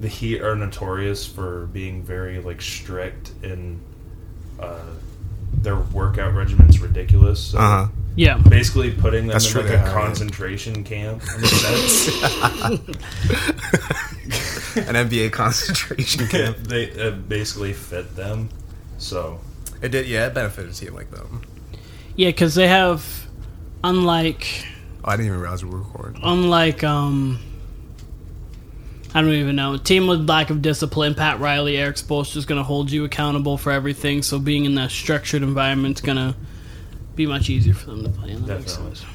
the Heat are notorious for being very like strict and uh, their workout regimen's ridiculous. So Uh huh. Yeah. basically putting them That's in like a have, yeah. concentration camp. in a sense. An NBA concentration camp. they it basically fit them. So It did, yeah. It benefited a team like them. Yeah, because they have, unlike, Oh, I didn't even realize we were recording. unlike, um, I don't even know. Team with lack of discipline, Pat Riley, Erik Spoelstra is going to hold you accountable for everything. So being in that structured environment is going to be much easier for them to play. in. That makes Definitely. sense.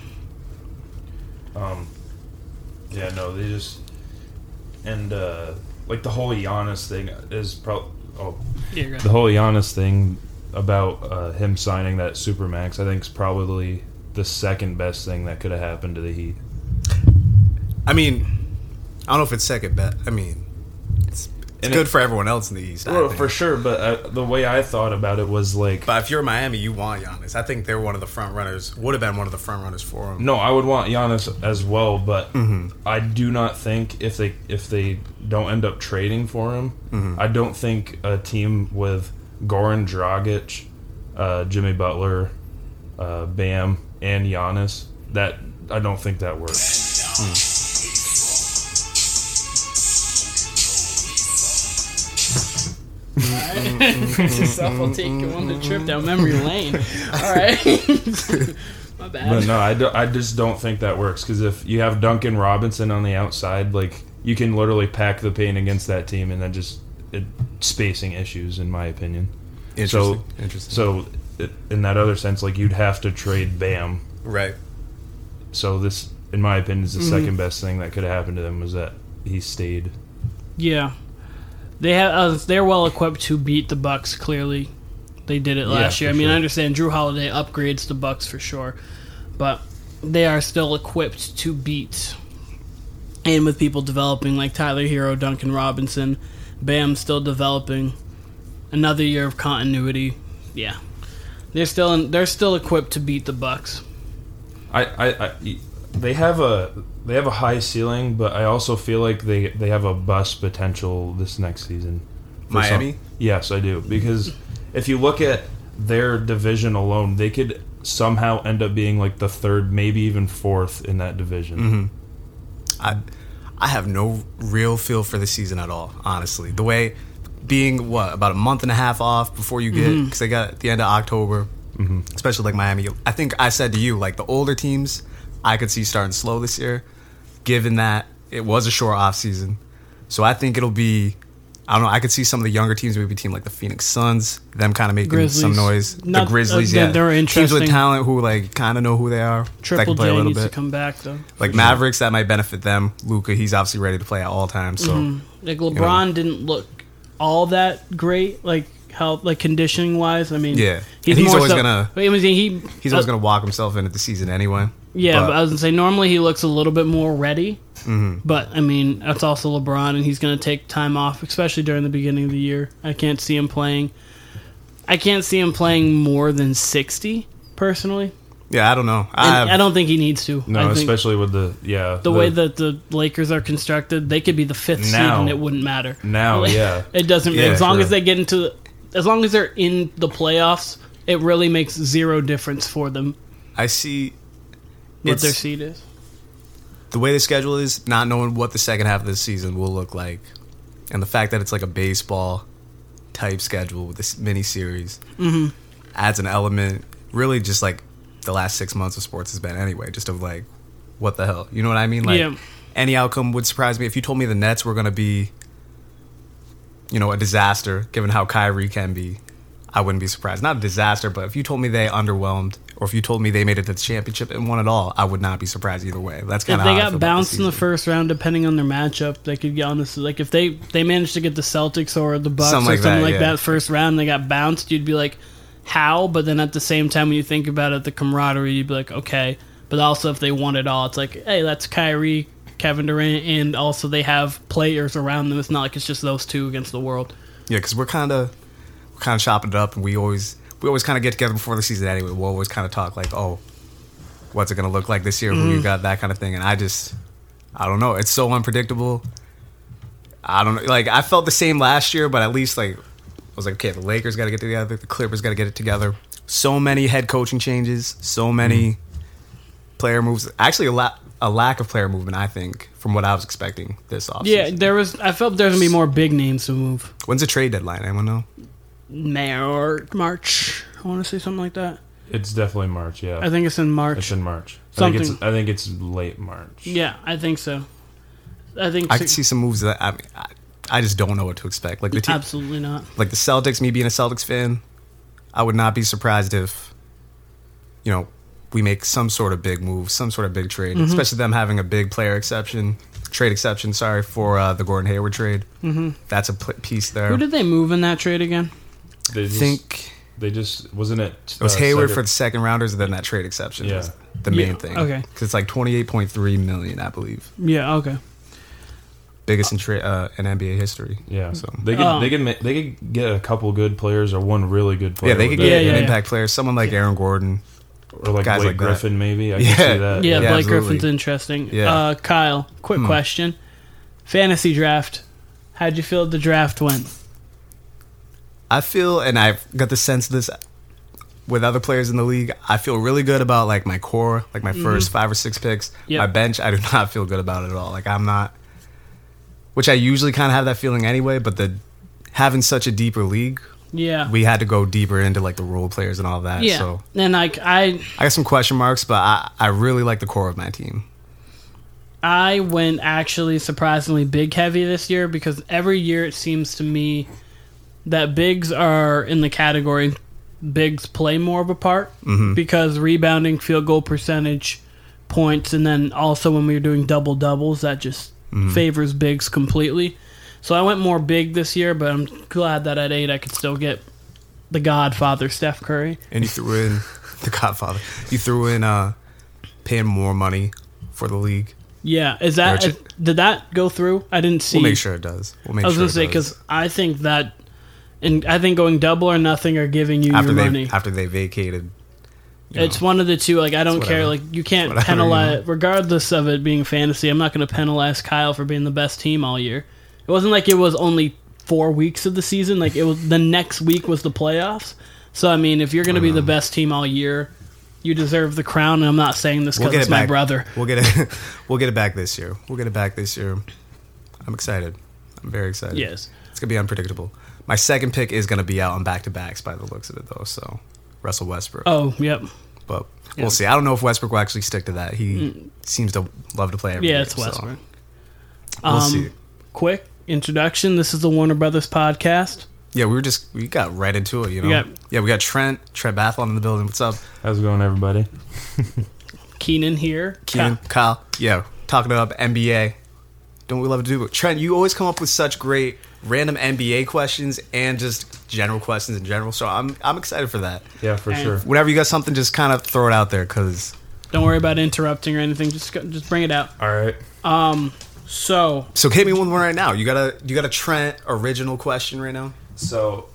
Um, yeah, no, they just and uh, like the whole Giannis thing is probably oh Yeah, the right. whole Giannis thing about uh, him signing that supermax. I think is probably the second best thing that could have happened to the Heat. I mean, I don't know if it's second bet. I mean, it's, it's good it- for everyone else in the East. Well, for sure, but uh, the way I thought about it was like, But if you're Miami, you want Giannis. I think they're one of the front runners. Would have been one of the front runners for him. no, I would want Giannis as well, but Mm-hmm. I do not think if they if they don't end up trading for him, Mm-hmm. I don't think a team with Goran Dragic, uh, Jimmy Butler, uh, Bam, and Giannis that I don't think that works. Yourself will take you on the trip down memory lane. All right. My bad. But no, I, do, I just don't think that works because if you have Duncan Robinson on the outside, like you can literally pack the paint against that team, and then just it, spacing issues, in my opinion. Interesting. So, Interesting. So, it, in that other sense, like you'd have to trade Bam. right. So this, in my opinion, is the Mm-hmm. second best thing that could have happened to them was that he stayed. Yeah, they have. Uh, they're well equipped to beat the Bucks. Clearly, they did it last Yeah, year. I mean, I understand Jrue Holiday upgrades the Bucks for sure, but they are still equipped to beat. And with people developing like Tyler Herro, Duncan Robinson, Bam still developing, another year of continuity. Yeah, they're still in, they're still equipped to beat the Bucks. I, I, I, they have a they have a high ceiling, but I also feel like they they have a bust potential this next season. Miami? some- yes, I do because if you look at their division alone, they could somehow end up being like the third, maybe even fourth in that division. Mm-hmm. I I have no real feel for the season at all. Honestly, the way being what about a month and a half off before you get because they got at the end of October, Mm-hmm. especially like Miami. I think I said to you like the older teams I could see starting slow this year, given that it was a short off season. So I think it'll be. I don't know. I could see some of the younger teams, maybe a team like the Phoenix Suns, them kind of making Grizzlies. some noise. Not- the Grizzlies, uh, yeah, they're interesting. teams with talent who like kind of know who they are. Triple can play a J little needs to come back though. Like Mavericks, that might benefit them. Luka, he's obviously ready to play at all times. So Mm-hmm. Like LeBron didn't look all that great, like how like conditioning wise. I mean, Yeah. And he's always gonna- I mean, he he's always uh, going to walk himself into the season anyway. Yeah, but- but, I was gonna say normally he looks a little bit more ready. Mm-hmm. But I mean, that's also LeBron, and he's gonna take time off, especially during the beginning of the year. I can't see him playing. I can't see him playing more than sixty personally. Yeah, I don't know. I, have, I don't think he needs to. No, I think especially with the yeah the, way that the Lakers are constructed, they could be the fifth seed and it wouldn't matter. now Like, yeah It doesn't. Yeah, as long sure. as they get into, as long as they're in the playoffs, it really makes zero difference for them I see what their seed is. the way the schedule is, not knowing what the second half of the season will look like, and the fact that it's like a baseball type schedule with this mini series Mm-hmm. adds an element. Really, just like the last six months of sports has been anyway. Just of like, what the hell? You know what I mean? Like, Yeah. any outcome would surprise me. If you told me the Nets were going to be, you know, a disaster, given how Kyrie can be, I wouldn't be surprised. Not a disaster, but if you told me they underwhelmed, or if you told me they made it to the championship and won it all, I would not be surprised either way. That's kind of they got bounced in the first round, depending on their matchup, they could get on this. Like if they they managed to get the Celtics or the Bucks Something or like something that, like yeah. that first round, they got bounced. You'd be like, how? But then at the same time, when you think about it, the camaraderie, you'd be like, okay. But also, if they won it all, it's like, hey, that's Kyrie, Kevin Durant, and also they have players around them. It's not like it's just those two against the world. Yeah, because we're kind of we're kind of chopping it up, and we always we always kind of get together before the season anyway. We'll always kind of talk like, oh, what's it going to look like this year? Who you mm. got that kind of thing? And I just I don't know. It's so unpredictable. I don't know. Like I felt the same last year, but at least like I was like, okay, the Lakers got to get together, the Clippers got to get it together. So many head coaching changes, so many mm. player moves. Actually, a lot a lack of player movement. I think from what I was expecting this offseason. Yeah, there was. I felt there's gonna be more big names to move. When's the trade deadline? Anyone know? May or March. I want to say something like that. It's definitely March. Yeah, I think it's in March. it's in March. I think it's Something- I think it's late March. yeah, I think so. I think I could see some moves that I mean, I, I just don't know what to expect. Like the team, absolutely not. like the Celtics. Me being a Celtics fan, I would not be surprised if, you know, we make some sort of big move, some sort of big trade, Mm-hmm. especially them having a big player exception, trade exception. Sorry for uh, the Gordon Hayward trade. Mm-hmm. That's a pl- piece there. Who did they move in that trade again? They just, think they just wasn't it. it was uh, Hayward second- for the second rounders, and then that trade exception Yeah. was the Yeah, main thing. okay. because it's like twenty eight point three million, I believe, Yeah. Okay. biggest in tra- uh, in NBA history. Yeah, So they could Oh. they could ma- they could get a couple good players or one really good player. yeah, they could that. get Yeah, an yeah, impact player, someone like Aaron Gordon. or like guys Blake like that. Griffin maybe. I Yeah. can see that. Yeah, Yeah, Blake absolutely. Griffin's interesting. Yeah. Hmm. Uh, Kyle, quick question: Fantasy draft. How'd you feel the draft went? I feel, and I've got the sense of this with other players in the league. I feel really good about like my core, like my first mm-hmm. five or six picks. Yep. My bench, I do not feel good about it at all. Like I'm not, which I usually kind of have that feeling anyway. But the having such a deeper league, Yeah. we had to go deeper into like the role players and all that. yeah. So and like I, I got some question marks, but I, I really like the core of my team. I went actually surprisingly big heavy this year because every year it seems to me that bigs are in the category bigs play more of a part because rebounding, field goal percentage, points, and then also when we were doing double doubles, that just favors bigs completely. So I went more big this year, but I'm glad that at eight I could still get the Godfather Steph Curry. And you threw in the Godfather. You threw in uh, paying more money for the league. Yeah, is that did that go through? I didn't see. We'll make sure it does. We'll make I was sure gonna say because I think that, and I think going double or nothing or giving you after your they money. after they vacated. it's know. one of the two. Like I don't care. Like you can't whatever, penalize, you regardless of it being fantasy. I'm not going to penalize Kyle for being the best team all year. It wasn't like it was only four weeks of the season. Like it was the next week was the playoffs. So I mean, if you're going to be the uh-huh. best team all year, you deserve the crown. And I'm not saying this We'll because it's it my back. brother. We'll get it. we'll get it back this year. We'll get it back this year. I'm excited. I'm very excited. Yes. it's gonna be unpredictable. My second pick is gonna be out on back to backs by the looks of it, though. So Russell Westbrook. Oh, yep. but we'll see. I don't know if Westbrook will actually stick to that. He seems to love to play every Yeah, game, it's so Westbrook. We'll Um, see. Quick introduction. This is the Warner Brothers podcast. Yeah, we were just we got right into it. You know. got- yeah, we got Trent Trent Bathalon in the building. What's up, How's it going, everybody? Keenan here. Keenan? Kyle? Yeah, talking about NBA. Don't we love to do it? Trent, you always come up with such great random NBA questions and just general questions in general. So I'm I'm excited for that. Yeah, for And- sure. Whenever you got something, just kind of throw it out there because. Don't worry about interrupting or anything. Just go, just bring it out. All right. So So hit me with one right now. You got a you got a Trent original question right now. So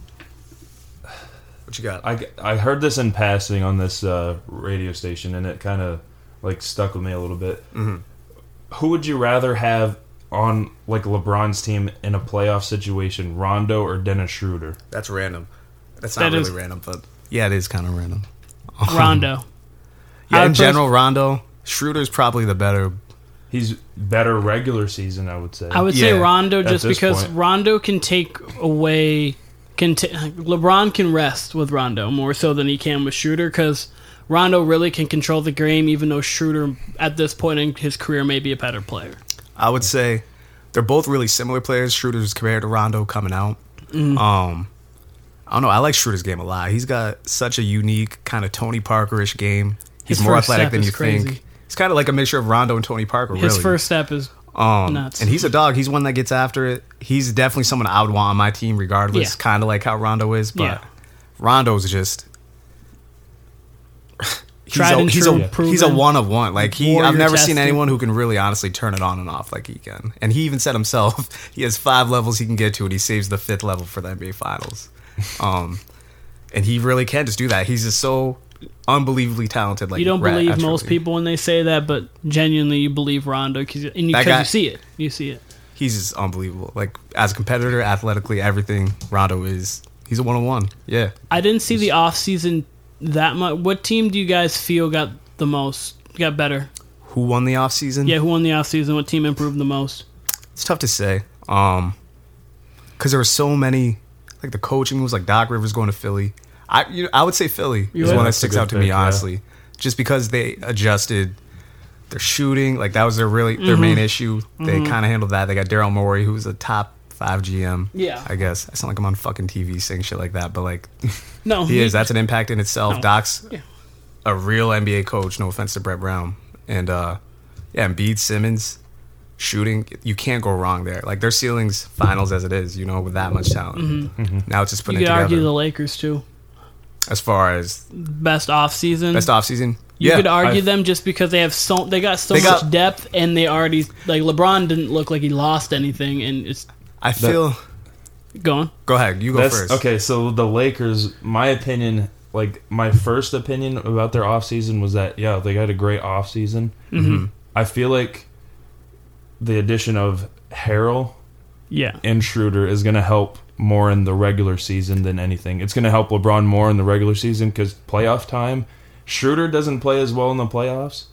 What you got? I, I heard this in passing on this uh, radio station, and it kind of like stuck with me a little bit. Mm-hmm. Who would you rather have on like LeBron's team in a playoff situation, Rondo or Dennis Schroeder? That's random. That's not That really is- random, but yeah, it is kind of random. Rondo. Yeah, in would general, Rondo Schroeder's probably the better. He's better regular season, I would say. I would say Yeah, Rondo at just this because point. Rondo can take away. Can ta- LeBron can rest with Rondo more so than he can with Schroeder because Rondo really can control the game, even though Schroeder at this point in his career may be a better player. I would say they're both really similar players. Schroeder's compared to Rondo coming out. Um, I don't know. I like Schroeder's game a lot. He's got such a unique kind of Tony Parker-ish game. He's His more athletic than you crazy. think. He's kind of like a mixture of Rondo and Tony Parker. His really. first step is Um, Nuts. And he's a dog. He's one that gets after it. He's definitely someone I would want on my team, regardless. Yeah. Kind of like how Rondo is, but Yeah. Rondo's just. He's a, he's true, a proven. he's a one of one. Like he, I've never seen anyone who can really honestly turn it on and off like he can. And he even said himself, he has five levels he can get to, and he saves the fifth level for the NBA Finals. Um, and he really can just do that. He's just so unbelievably talented. Like you don't believe most people when they say that, but genuinely you believe Rondo 'cause you- and because guy- you see it, you see it. he's just unbelievable. Like as a competitor, athletically, everything. Rondo is he's a one on one. Yeah, I didn't see the off season that much. What team do you guys feel got the most got better? who won the off season? Yeah, who won the off season? What team improved the most? it's tough to say. Um, because there were so many. Like the coaching was like Doc Rivers going to Philly. I you know, I would say Philly You is would? one that That's sticks out to me pick, yeah. honestly, just because they adjusted their shooting. Like that was their really their main Mm-hmm. issue. They kind of handled that. They got Daryl Morey, who was a top five GM. Yeah. I guess I sound like I'm on fucking TV saying shit like that, but like No, he is. That's an impact in itself. No. Doc's Yeah. a real NBA coach. No offense to Brett Brown, and uh, yeah, Embiid, Simmons, shooting. You can't go wrong there. Like their ceilings finals as it is. You know, with that much talent. Now it's just Mm-hmm. You could it argue the Lakers too. as far as Best off season. best off season. You yeah, could argue I- them just because they have so they got so They much got- depth and they already like LeBron didn't look like he lost anything and it's I feel. going. Go ahead. You go That's first. okay. So the Lakers, my opinion, like my first opinion about their offseason was that yeah, they got a great offseason. Mm-hmm. I feel like the addition of Harrell Yeah. and Schroeder is going to help more in the regular season than anything. It's going to help LeBron more in the regular season because playoff time, Schroeder doesn't play as well in the playoffs.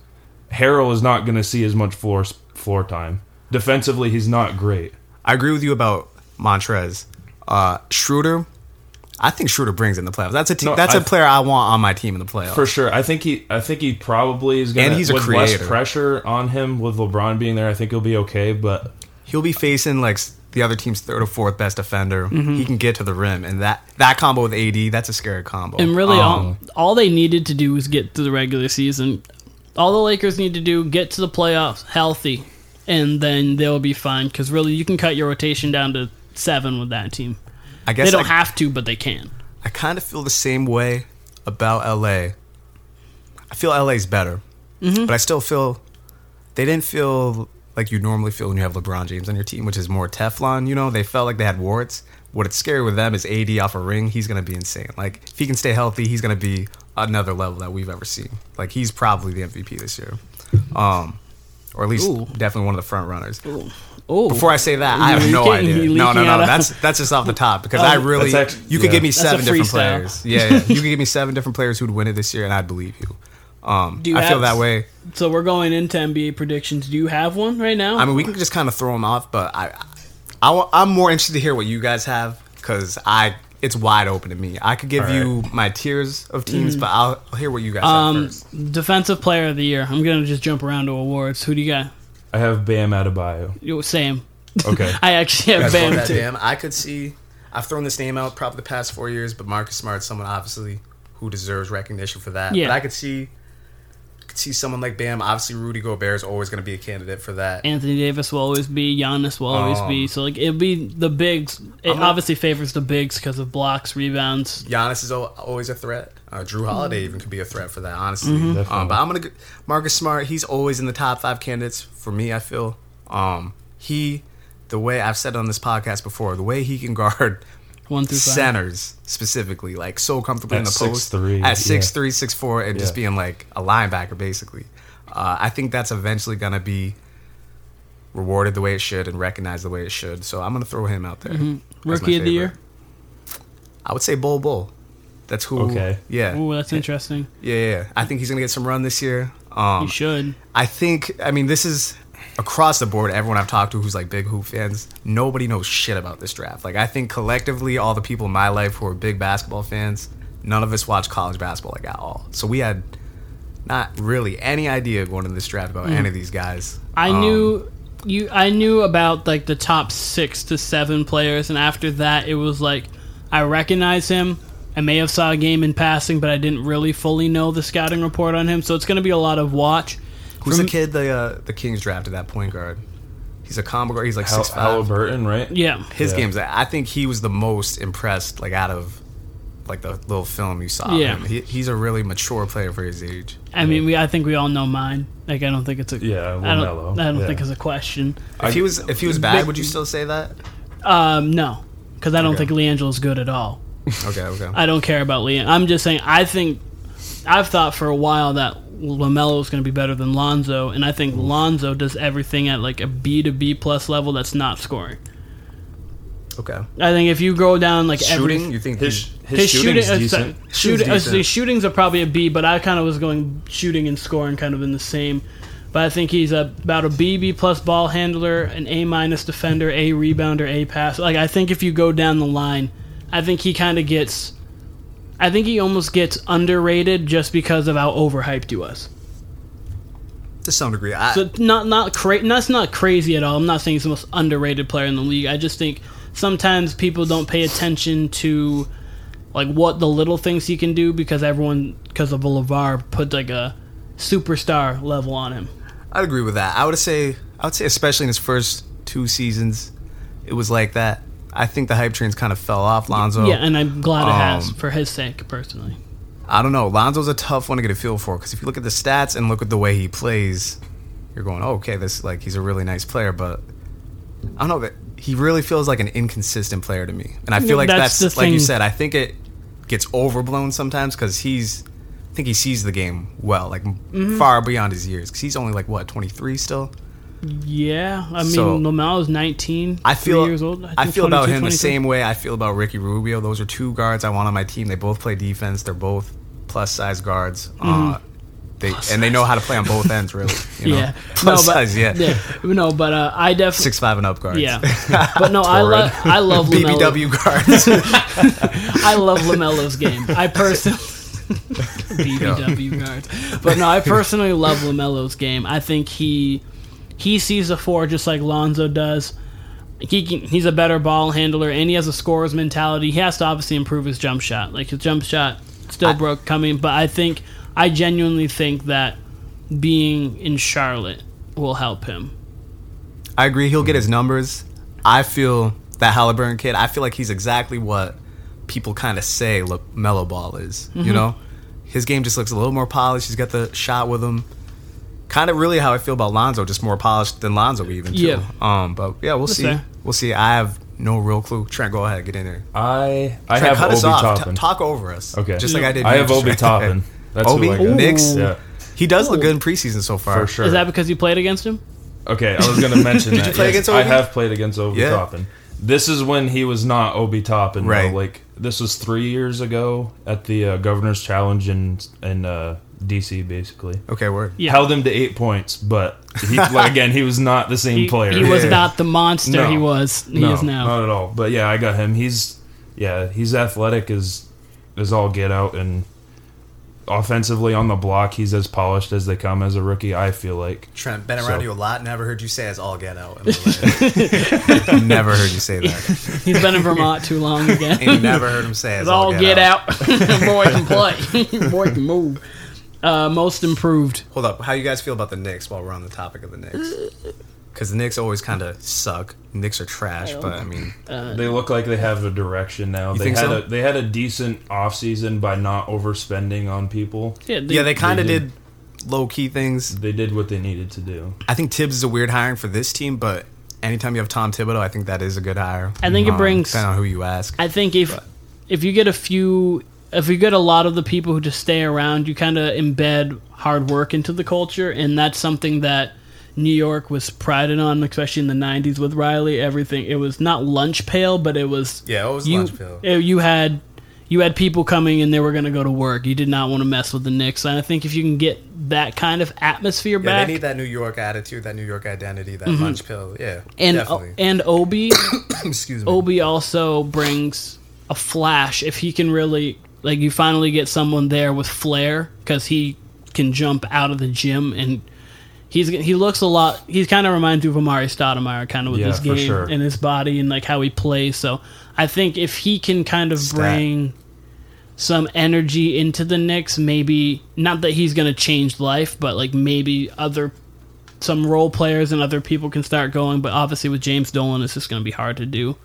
Harrell is not going to see as much floor floor time. Defensively, he's not great. I agree with you about Montrez. Uh, Schroeder, I think Schroeder brings in the playoffs. That's a te- No, that's a I- player I want on my team in the playoffs. For sure, I think he. I think he probably is going And to. he's a with creator. less pressure on him with LeBron being there. I think he'll be okay. But He'll be facing like the other team's third or fourth best defender. Mm-hmm. He can get to the rim, and that that combo with AD, that's a scary combo. And really, Um, all, all they needed to do was get to the regular season. All the Lakers need to do get to the playoffs healthy, and then they'll be fine. Because really, you can cut your rotation down to seven with that team. I guess They don't I, have to, but they can. I kind of feel the same way about LA. I feel LA's better, Mm-hmm. but I still feel they didn't feel like you normally feel when you have LeBron James on your team, which is more Teflon. You know, they felt like they had warts. What's scary with them is AD off a ring. He's gonna be insane. Like if he can stay healthy, he's gonna be another level that we've ever seen. Like he's probably the MVP this year, um, or at least Ooh. definitely one of the front runners. Oh, Before I say that, I have You no leaking- idea. you No, no, no. That's that's just off the top because I really actually- you could yeah. give me seven different freestyle. players. Yeah, yeah. you could give me seven different players who'd win it this year, and I'd believe you. Um, Do you I feel that way. so we're going into NBA predictions. Do you have one right now? I mean, we can just kind of throw them off, but I, I, I, am more interested to hear what you guys have because I, it's wide open to me. I could give All you my tiers of teams, but I'll, I'll hear what you guys Mm. um, have first. defensive player of the year. I'm gonna just jump around to awards. Who do you got? I have Bam Adebayo. You same. Okay, I actually have Bam that too. damn. I could see. I've thrown this name out probably the past four years, but Marcus Smart's someone obviously who deserves recognition for that. Yeah. But I could see, could see someone like Bam. Obviously, Rudy Gobert is always going to be a candidate for that. Anthony Davis will always be. Giannis will always Um, be. So like it'll be the bigs. It I'm gonna- obviously favors the bigs because of blocks, rebounds. Giannis is always a threat. Uh, Jrue Holiday even could be a threat for that, honestly. Definitely. Um, but I'm gonna g- Marcus Smart. He's always in the top five candidates for me. I feel um, he, the way I've said on this podcast before, the way he can guard One through five. centers specifically, like so comfortably At in the post 6'3", at six yeah. three, six four, and just being like a linebacker basically. Uh, I think that's eventually gonna be rewarded the way it should and recognized the way it should. So I'm gonna throw him out there. Mm-hmm. Rookie of the year. I would say Bull Bull. That's who. Okay. Yeah. Oh, that's interesting. Yeah, yeah. I think he's gonna get some run this year. Um, You should. I think. I mean, this is across the board. Everyone I've talked to who's like big hoop fans, nobody knows shit about this draft. Like, I think collectively, all the people in my life who are big basketball fans, none of us watch college basketball like at all. So we had not really any idea going into this draft about any of these guys. I Um, knew you. I knew about like the top six to seven players, and after that, it was like I recognize him. I may have saw a game in passing, but I didn't really fully know the scouting report on him. So it's going to be a lot of watch. Who's From- the kid the uh, the Kings drafted that point guard? He's a combo guard. He's like Hal- six five. Halliburton, right? Yeah, His Yeah. games, I think he was the most impressed, like out of like the little film you saw. Yeah. He, he's a really mature player for his age. I mean, we. I think we all know mine. Like, I don't think it's a. Yeah, I don't. I don't Yeah. think it's a question. If he was if he was bad, would you still say that? Um, no, because I don't Okay. think LiAngelo's good at all. Okay, okay. I don't care about Leanne. I'm just saying. I think I've thought for a while that Lamelo is going to be better than Lonzo, and I think Lonzo does everything at like a B to B plus level that's not scoring. Okay. I think if you go down like Shooting, every, you think His, he's- his, his shooting's shooting, uh, decent. so- Shooting's shooting, uh, decent. the shootings are probably a B, but I kind of was going shooting and scoring kind of in the same. But I think he's a, about a B, B plus ball handler, an A minus defender, A rebounder, A pass. Like I think if you go down the line, I think he kind of gets. I think he almost gets underrated just because of how overhyped he was. to some degree. I, So not not cra- that's not crazy at all. I'm not saying he's the most underrated player in the league. I just think sometimes people don't pay attention to like what the little things he can do because everyone because of LaVar put like a superstar level on him. I'd agree with that. I would say I would say especially in his first two seasons, it was like that. I think the hype trains kind of fell off Lonzo. yeah, and I'm glad it has Um, for his sake personally. I don't know. Lonzo's a tough one to get a feel for because if you look at the stats and look at the way he plays, you're going, oh, okay, this like he's a really nice player, but I don't know that he really feels like an inconsistent player to me, and I feel Yeah, like that's that's, like you said. I think it gets overblown sometimes because he's. I think he sees the game well, like Mm-hmm. far beyond his years. Because he's only like what 23 still. Yeah, I mean So- Lamelo's 19. I feel years old. I, think feel about 22, him the same way I feel about Ricky Rubio. Those are two guards I want on my team. They both play defense. They're both plus size guards. Uh, they and they know how to play on both ends. Really, you know? Mm-hmm. Yeah, plus no, but size. Yeah, no, but uh, I definitely six five and up guards. yeah, but no, I love I love Lamelo. BBW guards. I love Lamelo's game. I personally BBW guards, but no, I personally love Lamelo's game. I think he he sees the four just like Lonzo does. He can, he's a better ball handler, and he has a scorer's mentality. He has to obviously improve his jump shot. Like his jump shot still broke coming, but I think I genuinely think that being in Charlotte will help him. I agree. He'll get his numbers. I feel that Halliburton kid. I feel like he's exactly what people kind of say La- Melo Ball is. Mm-hmm. You know, his game just looks a little more polished. He's got the shot with him. Kind of really how I feel about Lonzo, just more polished than Lonzo even. Too. Yeah. Um. But yeah, we'll That's see. fair. We'll see. I have no real clue. Trent, go ahead, get in there. I I Trent, have cut Obi us off. T- talk over us. Okay. Just like I did. I have Obi Trent. Toppin. That's Obi who Knicks. Yeah, He does look good in preseason so far. for sure. Is that because you played against him? Okay, I was going to mention Did that. you play yes. against I have played against Obi Yeah. Toppin. This is when he was not Obi Toppin. Right. Though. Like this was three years ago at the uh, Governor's Challenge in in uh, DC. Basically, Okay, word. Yeah. held him to eight points, but he, like, again, he was not the same He, player. he was Yeah. not the monster No. he was. He no, is now. not at all. But yeah, I got him. He's yeah, he's athletic as as all get out, and offensively on the block, he's as polished as they come as a rookie. I feel like. Trent, been So- around you a lot. Never heard you say as all get out. in the way. never heard you say that. He's been in Vermont too long again. And never heard him say as It's all get, out. out. Boy can play. Boy can move. Uh, most improved. Hold up. How you guys feel about the Knicks while we're on the topic of the Knicks? Because the Knicks always kind of suck. Knicks are trash, but I mean, They look like they have a direction now. they think had so? a they had a decent offseason by not overspending on people. Yeah, they, yeah, they kind of they did did. low key things. They did what they needed to do. I think Thibs is a weird hiring for this team, but anytime you have Tom Thibodeau, I think that is a good hire. I think it Um, brings- depending on who you ask. I think if if you get a few, if you get a lot of the people who just stay around, you kind of embed hard work into the culture, and that's something that New York was prided on, especially in the '90s with Riley. Everything it was not lunch pail, but it was Yeah, it was you, lunch pail. eh, You had you had people coming and they were going to go to work. You did not want to mess with the Knicks, and I think if you can get that kind of atmosphere Yeah, back, they need that New York attitude, that New York identity, that lunch pill. Yeah, and definitely. and Obi. Excuse me. Obi also brings a flash if he can really like you finally get someone there with flair because he can jump out of the gym and he's he looks a lot he kind of reminds you of Amar'e Stoudemire kind of with Yeah, his game sure. and his body and like how he plays so I think if he can kind of Stat. bring some energy into the Knicks maybe not that he's going to change life but like maybe other some role players and other people can start going but obviously with James Dolan it's just going to be hard to do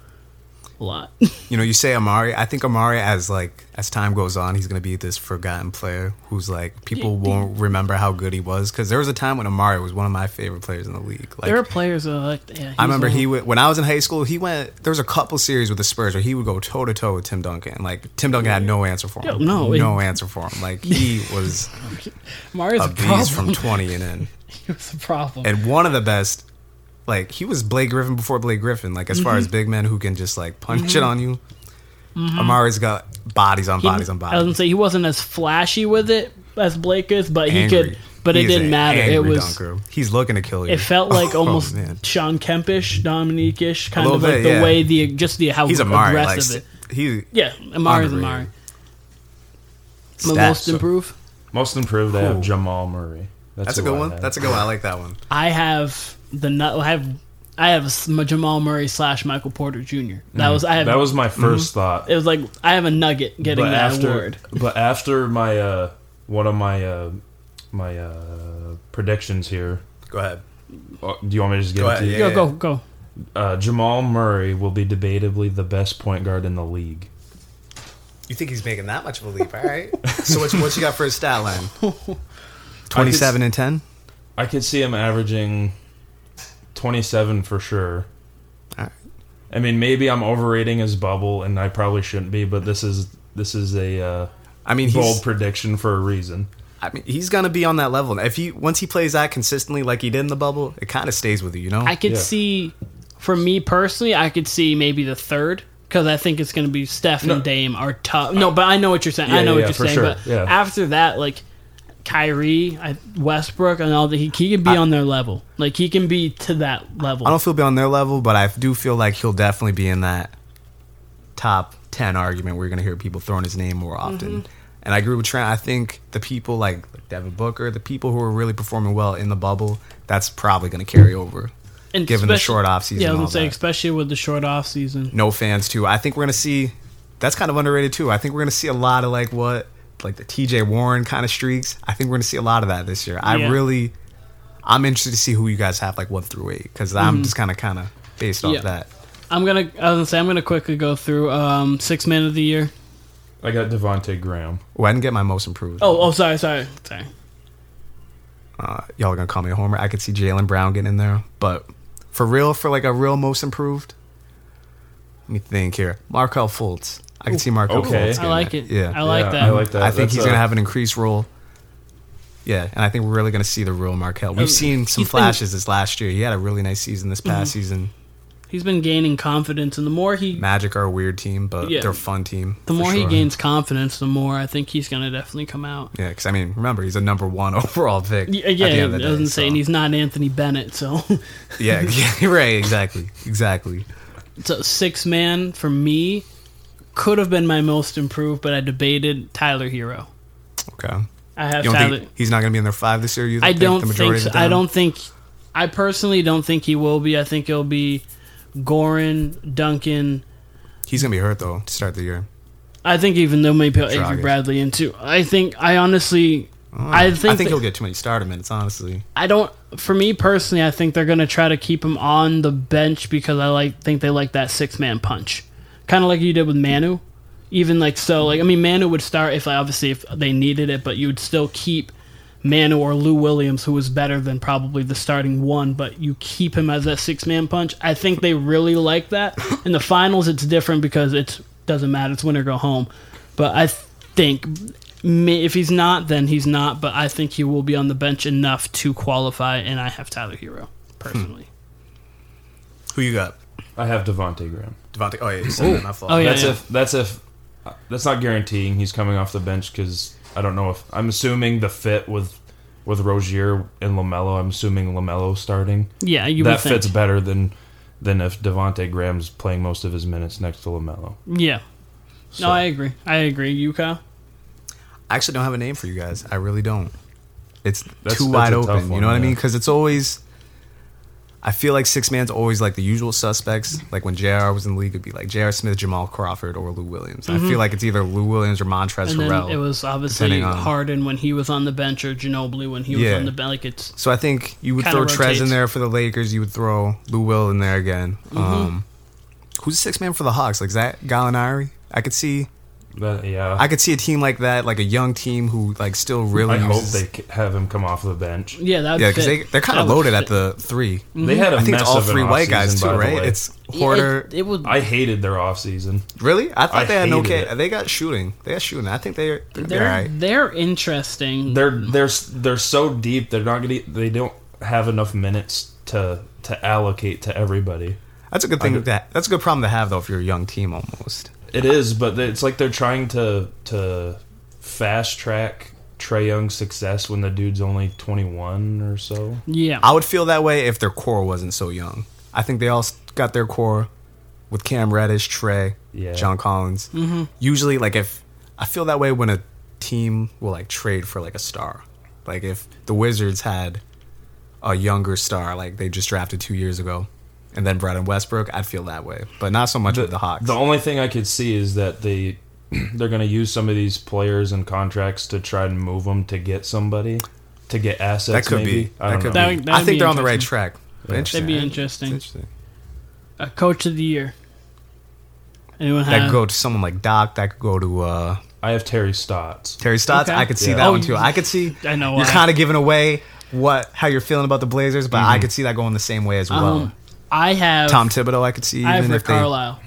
a lot. You know, you say Amar'e. I think Amar'e, as like as time goes on, he's gonna be this forgotten player who's like people Yeah, won't remember how good he was because there was a time when Amar'e was one of my favorite players in the league. Like there are players that like, yeah. I remember he went, when I was in high school. He went. There was a couple series with the Spurs where he would go toe to toe with Tim Duncan. Like Tim Duncan had no answer for him. Yeah, no, no answer for him. Like he was Mario's a a problem. beast from twenty and in. he was a problem. and one of the best. Like he was Blake Griffin before Blake Griffin. Like as far Mm-hmm. as big men who can just like punch it on you. Amar'e's got bodies on He- bodies on bodies. I was bodies. gonna say he wasn't as flashy with it as Blake is, but he Angry. could. But He it is didn't matter. It was. dunker. He's looking to kill you. It felt like Oh, almost man. Shawn Kempish, Dominique-ish, kind little of like bit, the yeah. way the just the how He's Amar'e. Like aggressive it. he Yeah, Amar'e's underrated. Amar'e. Stats. most improved. Most improved, I have Jamal Murray. That's a good I one. That's a good one. I like that one. I have the nut. I have I have Jamal Murray slash Michael Porter Jr. That was I have. that was my 1st thought. it was like I have a nugget getting but that after, award. but after my uh, one of my uh, my uh, predictions here. Go ahead. uh, Do you want me to just give Go it ahead, to you? yeah. Go go go. Uh, Jamal Murray will be debatably the best point guard in the league. You think he's making that much of a leap? All right. so what, what you got for his stat line? Twenty-seven and ten. I could see him averaging 27 for sure. Alright. I mean, maybe I'm overrating his bubble, and I probably shouldn't be. But this is this is a uh, I mean, he's. bold prediction for a reason. I mean, he's gonna be on that level. If he once he plays that consistently, like he did in the bubble, it kind of stays with you. You know. I could Yeah. see, for me personally, I could see maybe the third because I think it's going to be Steph No. and Dame are tough. No, but I know what you're saying. I know yeah, what for you're saying. sure. But Yeah. after that, like Kyrie, I, Westbrook, and all that, he, he can be on their level. Like he can be to that level. I don't feel be on their level, but I do feel like he'll definitely be in that top ten argument where you're gonna hear people throwing his name more often. Mm-hmm. And I agree with Trent. I think the people like Devin Booker, the people who are really performing well in the bubble, that's probably gonna carry over. and given the short off season Yeah, I was gonna say, that. especially with the short off season. No fans too. I think we're gonna see. That's kind of underrated too. I think we're gonna see a lot of like what like the T.J. Warren kind of streaks. I think we're gonna see a lot of that this year. I Yeah. really, I'm interested to see who you guys have like one through eight because I'm just kind of kind of based off Mm-hmm. Yeah. that. I'm gonna. I was gonna say I'm gonna quickly go through um, six man of the year. I got Devonte Graham. Oh, I didn't get my most improved. Oh, oh, sorry, sorry, sorry. uh, y'all are gonna call me a homer. I could see Jaylen Brown getting in there, but for real, for like a real most improved, let me think here. Markelle Fultz. I can see Markelle Okay. Fultz. I like there. it. Yeah, I like Yeah, that. I like that. I think That's he's a- gonna have an increased role. Yeah, and I think we're really gonna see the real Markelle. We've Um, seen some he's been- flashes this last year. He had a really nice season this past season. He's been gaining confidence, and the more he Magic are a weird team, but Yeah. they're a fun team. the for more he sure. gains confidence, the more I think he's gonna definitely come out. Yeah, because I mean, remember he's a number one overall pick. Yeah, at the yeah end I of the day, wasn't so- saying he's not Anthony Bennett, so Yeah, yeah, right, exactly, exactly. so six man for me could have been my most improved, but I debated Tyler Herro. Okay. I have Tyler. think he's not going to be in their five this year? You I don't the think. So. I don't think. I personally don't think he will be. I think it'll be Goran, Duncan. He's going to be hurt though to start the year. I think even though maybe Avery. Bradley into. I think. I honestly. I I think. think that- he'll get too many starter minutes. Honestly, I don't. For me personally, I think they're going to try to keep him on the bench because I like think they like that six man punch, kind of like you did with Manu. Even like so, like I mean, Manu would start if obviously if they needed it, but you would still keep Manu or Lou Williams, who was better than probably the starting one, but you keep him as that six man punch. I think they really like that. In the finals, it's different because it doesn't matter; it's win or go home. But I think if he's not, then he's not. But I think he will be on the bench enough to qualify, and I have Tyler Herro hmm. personally. who you got? I have Devonte Graham. Devonte. Oh yeah, you said that. Oh, yeah. that's if that's if that's not guaranteeing he's coming off the bench because I don't know if I'm assuming the fit with with Rozier and Lamelo. I'm assuming Lamelo starting. Yeah, you that would think. fits better than than if Devonte Graham's playing most of his minutes next to Lamelo. Yeah. So, No, I agree. I agree. You, Kyle? I actually don't have a name for you guys. I really don't. It's That's- too that's wide a tough open. you know what I mean? Because it's always. I feel like six man's always like the usual suspects. Like when Jr. was in the league, it'd be like JR Smith, Jamal Crawford, or Lou Williams. I feel like it's either Lou Williams or Montrez Mm-hmm. and Harrell. it was obviously on- Harden when he was on the bench, or Ginobili when he was Yeah. on the bench. Like it's So I think you would throw Trez in there for the Lakers. You would throw Lou Will in there again. Mm-hmm. Um, Who's the six man for the Hawks? Like Zach Gallinari? I could see. But, yeah, I could see a team like that, like a young team who like still really. I hope they have him come off the bench. Yeah, that. Yeah, because they they're kind of loaded at the 3 They had a I think mess it's all of an three white guys too, right? It's Huerter. It, it was. I hated their offseason. really? I thought I they had no hated K. it. They got shooting. They got shooting. I think they're they're, they're all right. they're interesting. They're they're they're so deep. They're not gonna. They don't have enough minutes to to allocate to everybody. That's a good thing. I- That that's a good problem to have though if you're a young team almost. It is, but it's like they're trying to to fast track Trae Young's success when the dude's only twenty one or so. yeah, I would feel that way if their core wasn't so young. I think they all got their core with Cam Reddish, Trae, Yeah. John Collins. Mm-hmm. Usually, like if I feel that way when a team will like trade for like a star. Like if the Wizards had a younger star, like they just drafted two years ago, and then Brandon Westbrook, I'd feel that way. But not so much with the Hawks. The only thing I could see is that they they're going to use some of these players and contracts to try and move them to get somebody to get assets. that could maybe. be. I That don't could know. That be. I think be they're on the right track. But Yeah. interesting. That'd be interesting. interesting. a coach of the year. Anyone That have? could go to someone like Doc. That could go to uh, I have Terry Stotts. Terry Stotts. Okay. I could see Yeah. that Oh, one too. I could see. I know You're kind of giving away what how you're feeling about the Blazers, but I could see that going the same way as well. um, I have. Tom Thibodeau, I could see I have even Rick if they Carlisle.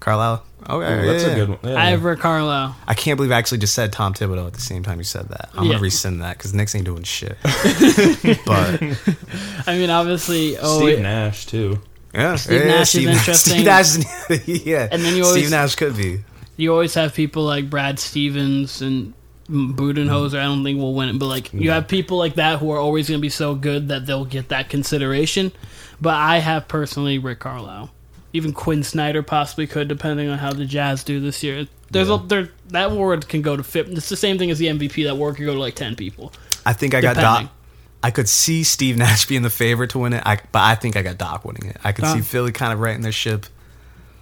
Carlisle. Okay, Ooh, that's yeah. a good one. Yeah. I have Rick Carlisle. I can't believe I actually just said Tom Thibodeau at the same time you said that. I'm Yeah. gonna rescind that because Knicks ain't doing shit. but I mean, obviously, oh, Steve it- Nash too. yeah, Steve yeah, Nash is Steve interesting. Steve Nash, yeah, And then you always- Steve always- Nash could be. you always have people like Brad Stevens and Budenholzer. I don't think will win it, but like you have people like that who are always going to be so good that they'll get that consideration. But I have personally Rick Carlisle. Even Quin Snyder possibly could, depending on how the Jazz do this year. There's a there that award can go to fit. It's the same thing as the MVP. That award could go to like ten people. I think I got Depending. Doc. I could see Steve Nash being the favorite to win it, I, but I think I got Doc winning it. I could Doc. see Philly kind of righting their ship.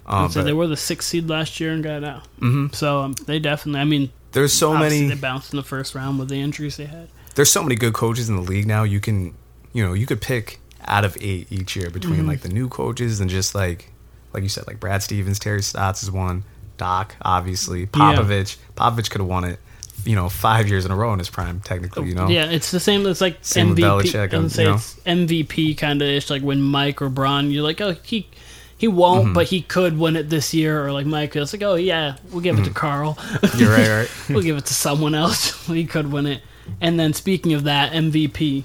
Um, so but they were the sixth seed last year and got out. Mm-hmm. So um, they definitely. I mean, there's so obviously many. they bounced in the first round with the injuries they had. there's so many good coaches in the league now. You can, you know, you could pick out of eight each year between Mm-hmm. like the new coaches and just like, like you said, like Brad Stevens, Terry Stotts is one, Doc obviously, Popovich. Popovich could have won it, you know, five years in a row in his prime, technically. You know, Yeah, it's the same. It's like Same with MVP. Belichick, I would say you know? it's MVP kind of ish. Like when Mike or Braun, you're like, oh, he he won't, Mm-hmm. but he could win it this year. Or like Mike, it's like, oh yeah, we'll give it Mm-hmm. to Carl. you're right, right. we'll give it to someone else. he could win it. And then speaking of that, MVP.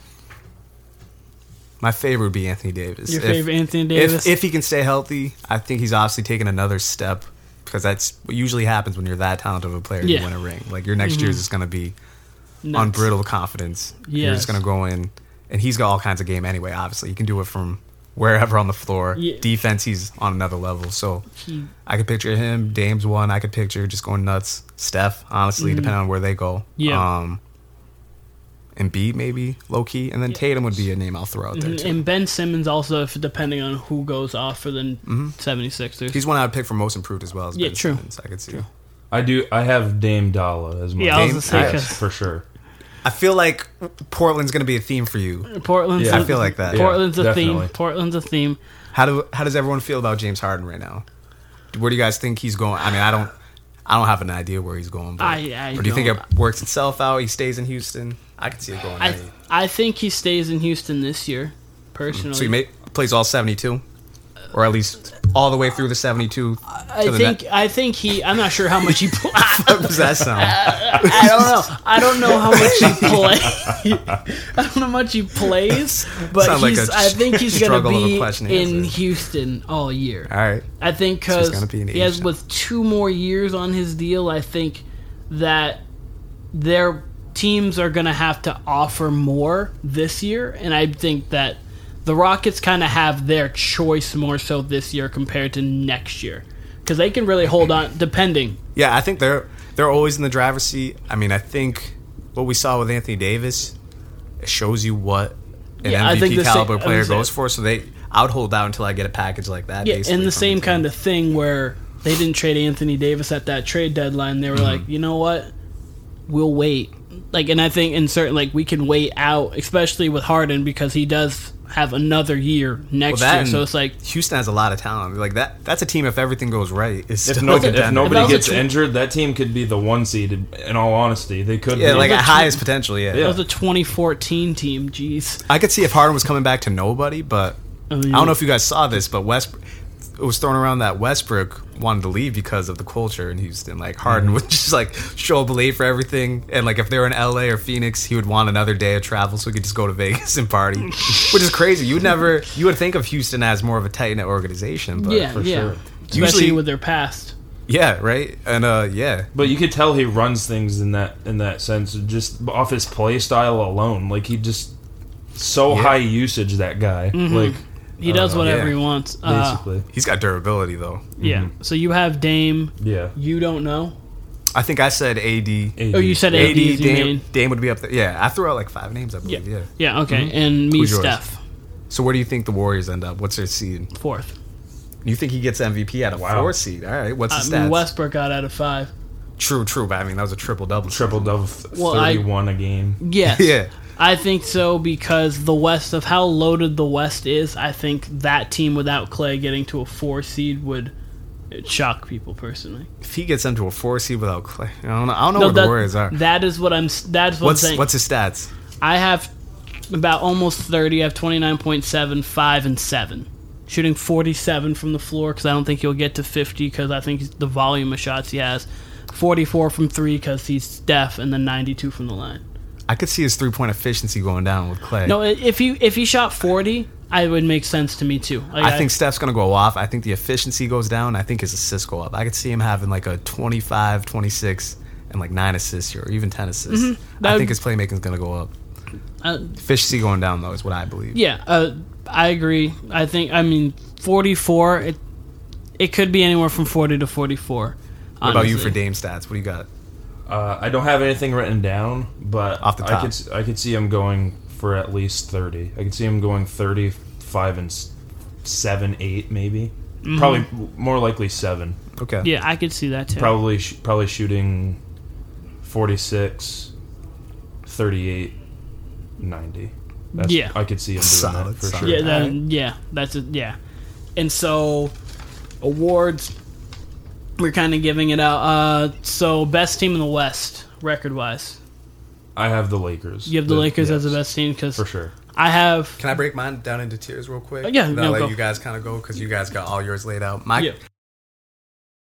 My favorite would be Anthony Davis. Your If- favorite Anthony Davis? If if he can stay healthy, I think he's obviously taken another step because that's what usually happens when you're that talented of a player. Yeah. You win a ring. Like your next year is just going to be Nuts. brittle confidence. You're just going to go in, and he's got all kinds of game anyway. Obviously, you can do it from wherever on the floor. Yeah. Defense, he's on another level. So He- I could picture him. Dame's one. I could picture just going nuts. Steph, honestly, depending on where they go. Mm-hmm. Yeah. Um, and B maybe low key, and then Tatum would be a name I'll throw out there and, too. and Ben Simmons also, if depending on who goes off for the 76ers. Mm-hmm. He's one I would pick for most improved as well as Yeah, Ben true. Simmons. I could see. I do. I have Dame Dolla as my Yeah, I was say Yes, 'cause for sure. I feel like Portland's going to be a theme for you. Portland's. Yeah. a- I feel like that. Portland's Yeah, a theme. Portland's a theme. How do how does everyone feel about James Harden right now? Where do you guys think he's going? I mean, I don't I don't have an idea where he's going. But, I- I or do you think it works itself out? He stays in Houston. I can see it going. I I think he stays in Houston this year, personally. so he may, plays all seventy two, or at least all the way through the seventy two. I think I think he. I'm not sure how much he. Pl- What does that sound? I don't know. I don't know how much he plays. I don't know how much he plays, but like I think he's gonna struggle of a be in answer. Houston all year. all right. I think because gonna be he has with two more years on his deal, I think that their teams are going to have to offer more this year, and I think that the Rockets kind of have their choice more so this year compared to next year because they can really hold on depending. Yeah, I think they're they're always in the driver's seat. I mean, I think what we saw with Anthony Davis shows you what an Yeah, MVP the same- caliber player goes for. So they, I would hold out until I get a package like that. Yeah, and the same team. kind of thing where they didn't trade Anthony Davis at that trade deadline. They were Mm-hmm. like, you know what, we'll wait. Like, and I think in certain like we can wait out, especially with Harden because he does have another year next Well, year. So it's like Houston has a lot of talent. Like that. That's a team. If everything goes right, is If, no, if nobody If gets tw- injured, that team could be the one seed. In all honesty, they could. yeah, be. like at a tw- highest potential. Yeah. it Yeah. was a 2014 team. Jeez. I could see if Harden was coming back to nobody, but I, mean, I don't know if you guys saw this, but West it was thrown around that Westbrook wanted to leave because of the culture in Houston. Like Harden Mm-hmm. would just like show up late for everything, and like if they were in LA or Phoenix, he would want another day of travel so he could just go to Vegas and party, which is crazy. You would never you would think of Houston as more of a tight knit organization, but yeah, for yeah. sure. Especially Usually- with their past. yeah, right, and uh, yeah, But you could tell he runs things in that in that sense, just off his play style alone. Like he just so Yeah. high usage that guy. Mm-hmm. Like He does Uh, whatever yeah. he wants. Uh, basically, he's got durability though. yeah. So you have Dame. yeah. You don't know. I think I said AD. Oh, you said AD, AD is your Dame, main. Dame would be up there. Yeah, I threw out like five names, I Yeah. believe. Yeah. Yeah. Okay. And me, Who's yours? Steph, So where do you think the Warriors end up? What's their seed? fourth. You think he gets MVP out of Wow. four seed? All right. What's I the stats? Uh, Westbrook got out of five. True, true. But I mean, that was a triple double. triple double, Well, I- thirty-one a game. Yes. Yeah. I think so because the West of how loaded the West is. I think that team without Clay getting to a four seed would shock people personally. If he gets into a four seed without Clay, I don't know. I don't know No, where that- the Warriors are. That is what I'm. That's what What's I'm saying. what's his stats? I have about almost 30. I have 29.7, 5, and 7. Shooting 47 from the floor because I don't think he'll get to 50 because I think the volume of shots he has. 44 from 3 because he's Steph, and then 92 from the line. I could see his three point efficiency going down with Clay. No, if he if he shot 40, I would make sense to me too. Like, I think Steph's going to go off. I think the efficiency goes down. I think his assists go up. I could see him having like a 25, 26, and like nine assists or even 10 assists. Mm-hmm. I would- think his playmaking is going to go up. uh, Efficiency going down, though, is what I believe. yeah, uh, I agree. I think I mean 44. It it could be anywhere from 40 to 44. What about you for Dame stats? What do you got? Uh, I don't have anything written down, but Off the I top. could s- I could see him going for at least thirty. I could see him going thirty-five and s- seven, eight, maybe. Probably more likely seven. Okay. Yeah, I could see that too. Probably sh- probably shooting 46, 38, 90. That's, Yeah. I could see him doing Solid, that for solid. sure. Yeah, that, Alright. yeah, that's it. Yeah, and so awards, we're kind of giving it out. Uh, so best team in the West, record wise, I have the Lakers. you have the Lakers as the best team because for sure. I have. Can I break mine down into tiers real quick? Uh, yeah, And no, let go. you guys kind of go because you guys got all yours laid out. My Yeah.